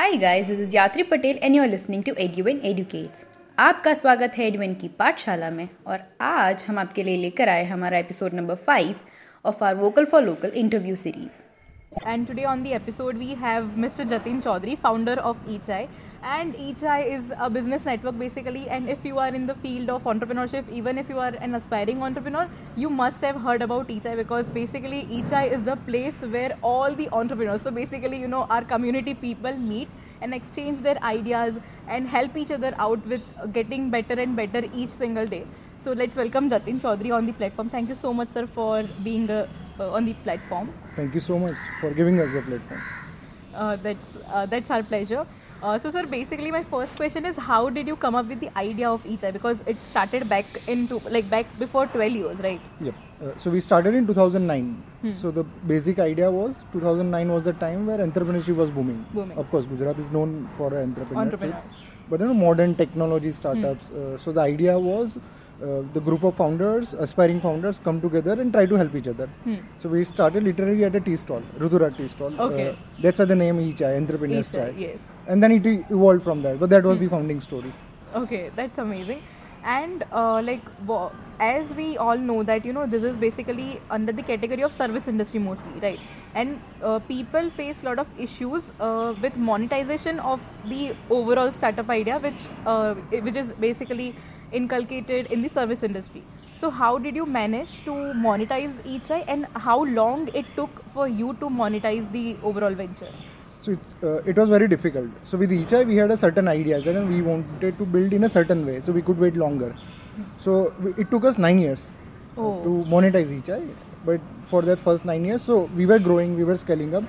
Hi guys this is Yatri Patel and you are listening to एडुएन educates आपका स्वागत है एडुएन की पाठशाला में और आज हम आपके लिए लेकर आए हमारा episode number five of our vocal for local interview series and today on the episode we have mister Jatin Chaudhary founder of Echai Echai. And Echai is a business network basically. And if you are in the field of entrepreneurship, even if you are an aspiring entrepreneur, you must have heard about Echai because basically Echai is the place where all the entrepreneurs, so basically, you know, our community people meet and exchange their ideas and help each other out with getting better and better each single day. So let's welcome Jatin Chaudhary on the platform. Thank you so much, sir, for being uh, uh, on the platform. Thank you so much for giving us the platform. Uh, that's uh, that's our pleasure. Uh, so, sir, basically, my first question is, how did you come up with the idea of Echai? Because it started back into like back before 12 years, right? Yep. Uh, so we started in 2009. So the basic idea was 2009 was the time where entrepreneurship was booming. Booming. Of course, Gujarat is known for entrepreneurship. Entrepreneurs. But you know, modern technology startups. Uh, so the idea was uh, the group of founders, aspiring founders, come together and try to help each other. So we started literally at a tea stall, Rudura tea stall. Okay. Uh, that's why the name Echai, Entrepreneurs Chai. yes. And then it evolved from that. But that was the founding story. Okay, that's amazing. And uh, like as we all know that you know this is basically under the category of service industry mostly, right? And uh, people face a lot of issues uh, with monetization of the overall startup idea, which uh, which is basically inculcated in the service industry. So how did you manage to monetize Echai, and how long it took for you to monetize the overall venture? So it's, uh, it was very difficult. So with Echai, we had a certain ideas and we wanted to build in a certain way, so we could wait longer. So it took us nine years Oh. to monetize Echai. But for that first nine years, so we were growing, we were scaling up.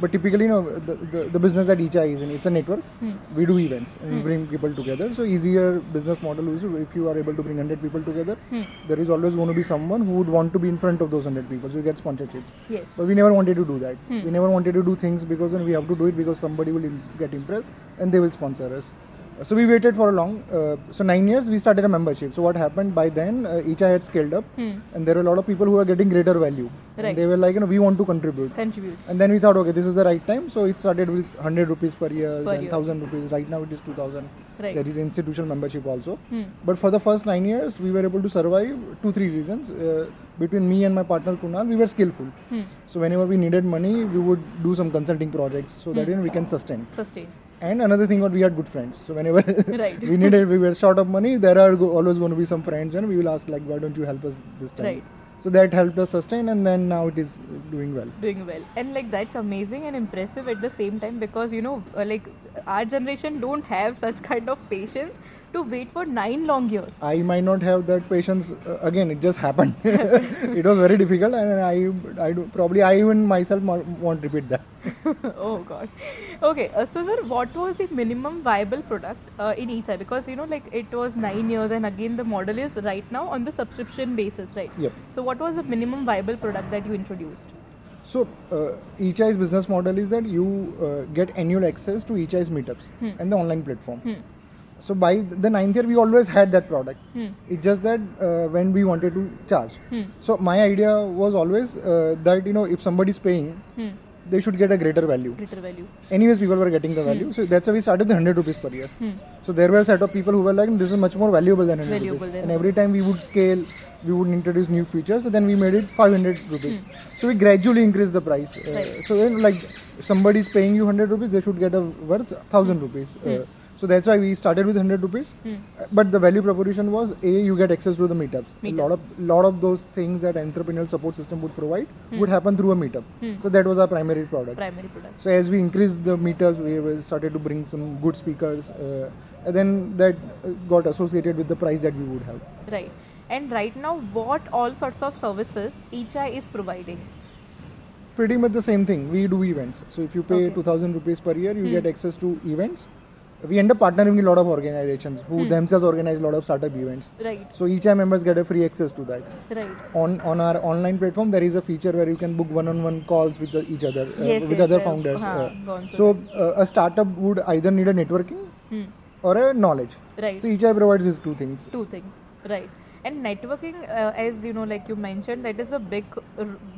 But typically, you know, the, the, the business that Echai is in, it's a network. Hmm. We do events and we hmm. bring people together. So easier business model is if you are able to bring 100 people together, hmm. there is always going to be someone who would want to be in front of those 100 people. So you get sponsorships. Yes. But we never wanted to do that. We never wanted to do things because then we have to do it because somebody will get impressed and they will sponsor us. So we waited for a long. Uh, so nine years we started a membership. So what happened by then? Uh, Echai had scaled up, and there were a lot of people who were getting greater value. Right. They were like, you know, we want to contribute. Contribute. And then we thought, okay, this is the right time. So it started with 100 rupees per year, Per then year. 1000 rupees. Right now it is 2000. Right. There is institutional membership also. But for the first nine years, we were able to survive two, three reasons. Uh, between me and my partner Kunal, we were skillful. So whenever we needed money, we would do some consulting projects so that you know, we can sustain. Sustain. And another thing, what we had good friends. So whenever Right. we needed, we were short of money. There are go- always going to be some friends, and we will ask like, why don't you help us this time? Right. So that helped us sustain, and then now it is doing well. doing well and like that's amazing and impressive at the same time because you know uh, like our generation don't have such kind of patience to wait for nine long years I might not have that patience. Uh, again, it just happened. it was very difficult, and I, I do, probably I even myself won't repeat that. oh god okay uh, so sir what was the minimum viable product uh, in Echai because you know like it was nine years and again the model is right now on the subscription basis right Yep. so what was the minimum viable product that you introduced So, uh, business model is that you uh, get annual access to Echai's meetups and the online platform. So, by the ninth year, we always had that product. Hmm. It's just that uh, when we wanted to charge. Hmm. So, my idea was always uh, that you know if somebody is paying, hmm. they should get a greater value. greater value Anyways, people were getting the value, so that's why we started the 100 rupees per year. So there were a set of people who were like, this is much more valuable than 100 rupees. than And every time we would scale, we would introduce new features. So then we made it 500 rupees. So we gradually increased the price. Uh, Right. So when like if somebody is paying you 100 rupees, they should get a worth 1000 rupees. Uh, So that's why we started with 100 rupees. Uh, But the value proposition was a you get access to the meetups. A lot of lot of those things that entrepreneurial support system would provide would happen through a meetup. So that was our primary product. primary product So as we increased the meetups, we started to bring some good speakers, uh, and then that uh, got associated with the price that we would have. right and right now what all sorts of services Echai is providing Pretty much the same thing. We do events. So if you pay Okay. 2,000 rupees per year, you get access to events. We end up partnering with a lot of organizations who themselves organize a lot of startup events. right So Echai members get a free access to that. right On on our online platform, there is a feature where you can book one-on-one calls with the, each other, uh, Yes, with yes, other founders. uh, so uh, a startup would either need a networking Hmm. or a knowledge. right So Echai provides these two things. two things right and networking uh, as you know like you mentioned that is a big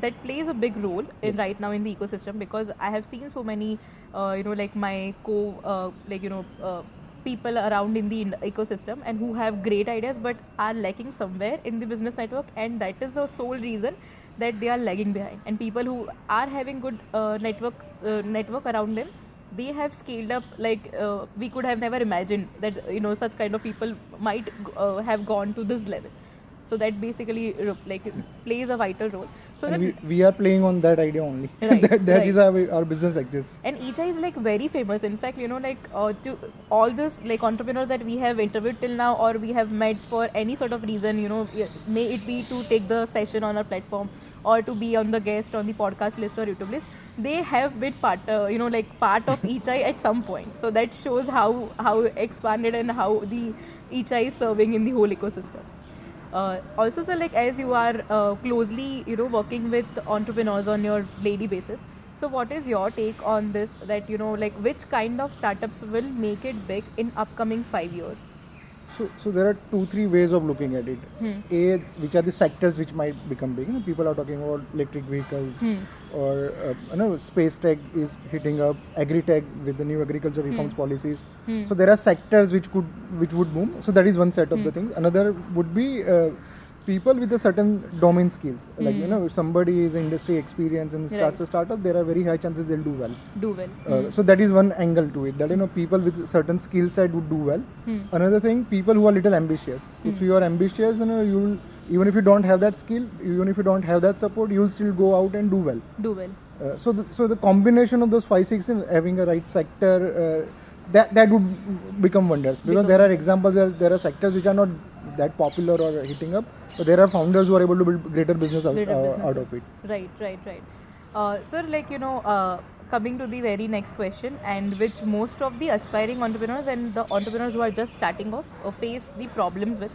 that plays a big role in right now in the ecosystem because i have seen so many uh, you know like my co uh, like you know uh, people around in the in- ecosystem and who have great ideas but are lacking somewhere in the business network. And that is the sole reason that they are lagging behind. And people who are having good uh, networks uh, network around them they have scaled up like uh, we could have never imagined that you know such kind of people might uh, have gone to this level so that basically uh, like plays a vital role so we, we are playing on that idea only. Right, that that right. is how we- our business exists. and Echai is like very famous. In fact, you know, like uh, to all this like entrepreneurs that we have interviewed till now, or we have met for any sort of reason, you know, may it be to take the session on our platform or to be on the guest on the podcast list or YouTube list, they have been part, uh, you know, like part of Echai at some point. So that shows how how expanded and how the Echai is serving in the whole ecosystem. Uh, also, so like as you are uh, closely, you know, working with entrepreneurs on your daily basis. So, what is your take on this? That you know, like which kind of startups will make it big in upcoming five years? So, so there are two, three ways of looking at it. Hmm. A, which are the sectors which might become big. You know, people are talking about electric vehicles, hmm. or uh, you know, space tech is hitting up, agri tech with the new agriculture reforms hmm. policies. So there are sectors which could, which would boom. So that is one set of the things. Another would be uh, people with a certain domain skills. Like you know, if somebody is industry experience and starts Right. a startup, there are very high chances they'll do well. Do well. Uh, so that is one angle to it that you know people with certain skill set would do well another thing people who are little ambitious if you are ambitious you know you will even if you don't have that skill even if you don't have that support you will still go out and do well Do well. uh, so the, so the combination of those five six and having a right sector uh, that that would become wonders because there are examples where there are sectors which are not that popular or hitting up but there are founders who are able to build greater business out, Greater uh, out of it Right, right, right. Uh, sir, like you know, uh, coming to the very next question, and which most of the aspiring entrepreneurs and the entrepreneurs who are just starting off uh, face the problems with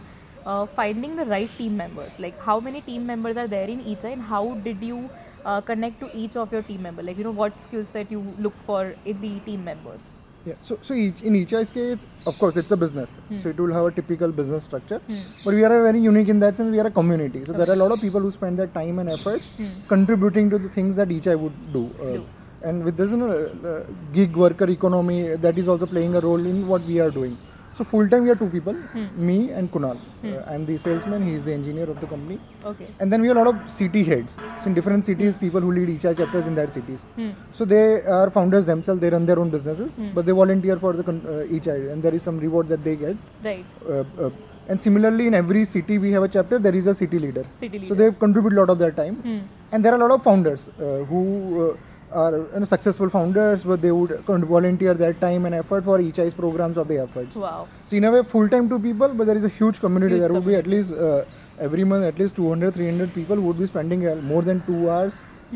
uh, finding the right team members. Like, how many team members are there in each, and how did you uh, connect to each of your team member? Like, you know, what skill set you look for in the team members? Yeah. So, so each, in each case, of course, it's a business. So it will have a typical business structure. But we are very unique in that sense. We are a community. So there are a lot of people who spend their time and efforts contributing to the things that Echai would do. Uh, Do. And with this, you know, uh, gig worker economy, that is also playing a role in what we are doing. So full time we are two people, me and Kunal. Uh, I'm the salesman. He is the engineer of the company. Okay. And then we have a lot of city heads. So in different cities, people who lead each chapters in their cities. So they are founders themselves. They run their own businesses, but they volunteer for the con- uh, Echai and there is some reward that they get. Right. Uh, uh, and similarly, in every city we have a chapter. There is a city leader. City leader. So they contribute a lot of their time. And there are a lot of founders uh, who. Are you know, successful founders, but they would volunteer their time and effort for Echai's programs or the efforts. Wow. So in a way, full time two people, but there is a huge community. Huge there would be at least uh, every month at least 200, 300 people would be spending uh, more than two hours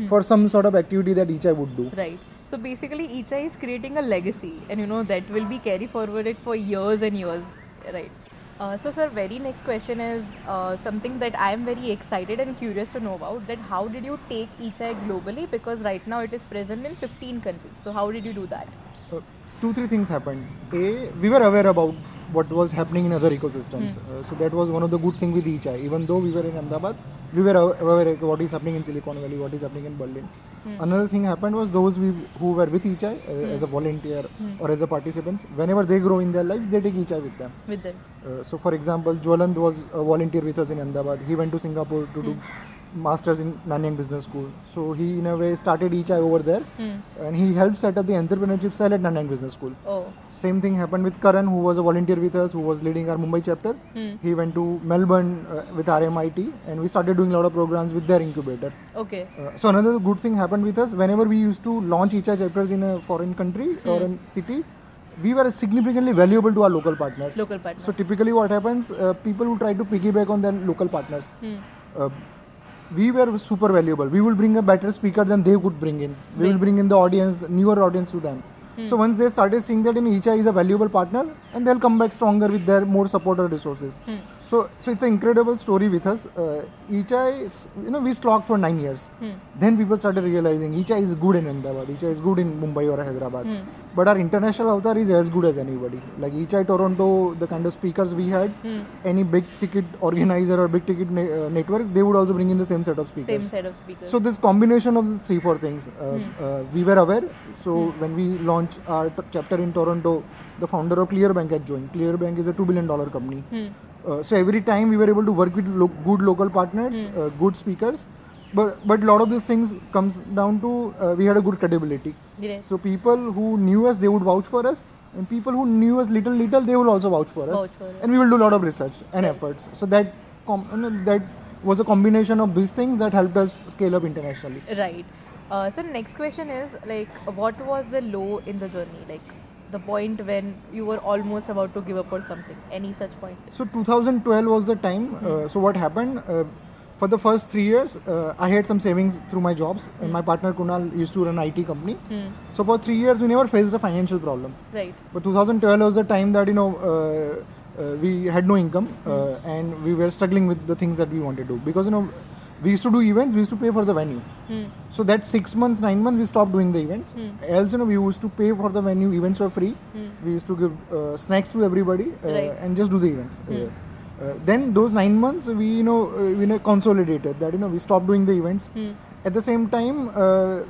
for some sort of activity that Echai would do. Right. So basically, Echai is creating a legacy, and you know that will be carry forwarded for years and years. Right. Uh, so, sir, very next question is uh, something that I am very excited and curious to know about. That how did you take Echai globally? Because right now it is present in 15 countries. So, how did you do that? Uh, two, three things happened. A, we were aware about what was happening in other ecosystems. Uh, so that was one of the good things with Echai. Even though we were in Ahmedabad, we were aw- aware of what is happening in Silicon Valley, what is happening in Berlin. Another thing happened was those we, who were with Echai uh, as a volunteer or as a participants, whenever they grow in their life, they take Echai with them. With them. Uh, so, for example, Jwaland was a volunteer with us in Ahmedabad. He went to Singapore to do masters in Nanyang Business School. So he, in a way, started eye over there, and he helped set up the entrepreneurship cell at Nanyang Business School. Oh. Same thing happened with Karan, who was a volunteer with us, who was leading our Mumbai chapter. He went to Melbourne uh, with RMIT, and we started doing a lot of programs with their incubator. Okay. Uh, so another good thing happened with us whenever we used to launch each chapters in a foreign country or a city we were significantly valuable to our local partners Local partners. so typically what happens uh, people who try to piggyback on their local partners uh, we were super valuable. We will bring a better speaker than they could bring in. We will bring in the audience newer audience to them. Hmm. So once they started seeing that in Echai is a valuable partner and they'll come back stronger with their more support or resources hmm. So, so it's an incredible story with us. Uh, Echai, you know, we slogged for nine years. Then people started realizing Echai is good in Ahmedabad, Echai is good in Mumbai or Hyderabad. But our international avatar is as good as anybody. Like Echai Toronto, the kind of speakers we had, any big ticket organizer or big ticket ne- uh, network, they would also bring in the same set of speakers. Same set of speakers. So this combination of these three four things, uh, uh, we were aware. So when we launched our t- chapter in Toronto, the founder of Clearbanc had joined. Clearbanc is a two billion dollar company. Uh, so every time we were able to work with lo- good local partners, uh, good speakers, but but a lot of these things comes down to uh, we had a good credibility. Yes. So people who knew us, they would vouch for us, and people who knew us little little, they will also vouch for us. Vouch for. And we will do a lot of research and efforts. So that com- that was a combination of these things that helped us scale up internationally. Right. Uh, so next question is like, what was the low in the journey? Like the point when you were almost about to give up or something. Any such point? So 2012 was the time. Uh, so what happened? Uh, for the first three years, uh, I had some savings through my jobs, and my partner Kunal used to run IT company. So for three years, we never faced a financial problem. Right. But 2012 was the time that you know uh, uh, we had no income uh, and we were struggling with the things that we wanted to do because you know we used to do events, we used to pay for the venue. So that six months, nine months, we stopped doing the events. Else, you know, we used to pay for the venue. Events were free. We used to give uh, snacks to everybody uh, Right. and just do the events. Uh, uh, then those nine months, we you know uh, we you know, consolidated that you know we stopped doing the events. At the same time, uh,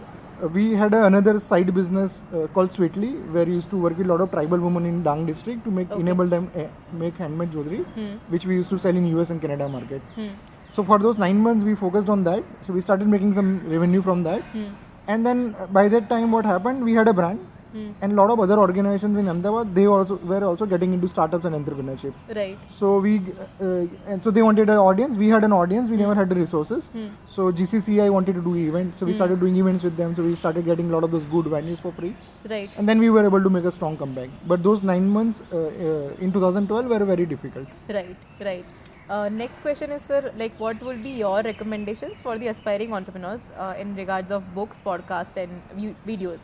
we had another side business uh, called Sweetly, where we used to work with a lot of tribal women in Dang district to make Okay. enable them uh, make handmade jewelry, which we used to sell in US and Canada market. Hmm. So for those nine months, we focused on that. So we started making some revenue from that. And then uh, by that time, what happened? We had a brand, and a lot of other organizations in Ahmedabad. They also were also getting into startups and entrepreneurship. Right. So we uh, and so they wanted an audience. We had an audience. We never had the resources. So GCCI wanted to do events. So we started doing events with them. So we started getting a lot of those good venues for free. Right. And then we were able to make a strong comeback. But those nine months uh, uh, in 2012 were very difficult. Right. Right. Uh, next question is, sir, like, what will be your recommendations for the aspiring entrepreneurs uh, in regards of books, podcasts, and vi- videos?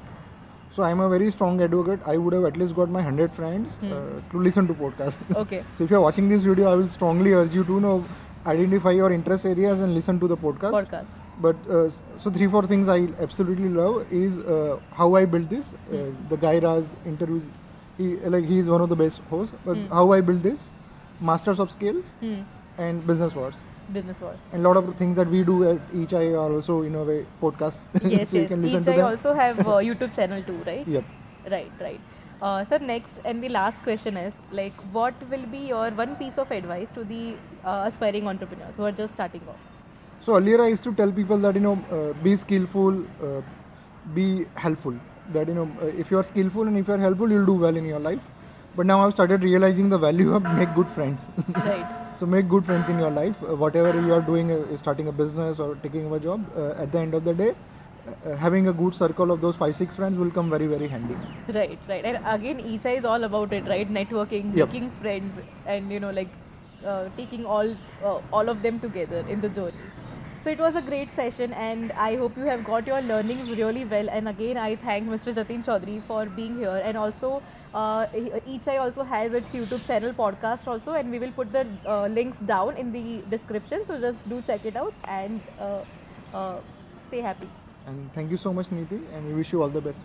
So I'm a very strong advocate. I would have at least got my 100 friends uh, to listen to podcasts. Okay. so if you're watching this video, I will strongly urge you to you know identify your interest areas and listen to the podcast. Podcast. But uh, so three four things I absolutely love is uh, how I built this. Uh, the Guy Raz interviews, he like he is one of the best hosts. But how I built this, Masters of Scale Hmm. and business wars. Business wars And a lot of things that we do at Echai are also in a way podcasts. Yes, so you yes. can listen Each to I them. also have uh, YouTube channel too, right? Yep. Right, right. Uh, sir, next and the last question is like, what will be your one piece of advice to the uh, aspiring entrepreneurs who are just starting off? So earlier I used to tell people that you know uh, be skillful, uh, be helpful. That you know uh, if you are skillful and if you are helpful, you'll do well in your life. But now I've started realizing the value of make good friends. Right. so make good friends in your life. Uh, whatever you are doing, uh, starting a business or taking a job, uh, at the end of the day, uh, having a good circle of those five six friends will come very very handy. Right, right. And again, Echai is all about it, right? Networking, Yep. making friends, and you know, like uh, taking all uh, all of them together in the journey. So it was a great session, and I hope you have got your learnings really well. And again, I thank Mr. Jatin Chaudhary for being here, and also. Uh, Echai also has its YouTube channel podcast also, and we will put the uh, links down in the description. So just do check it out and uh, uh, stay happy. And thank you so much, Niti, and we wish you all the best.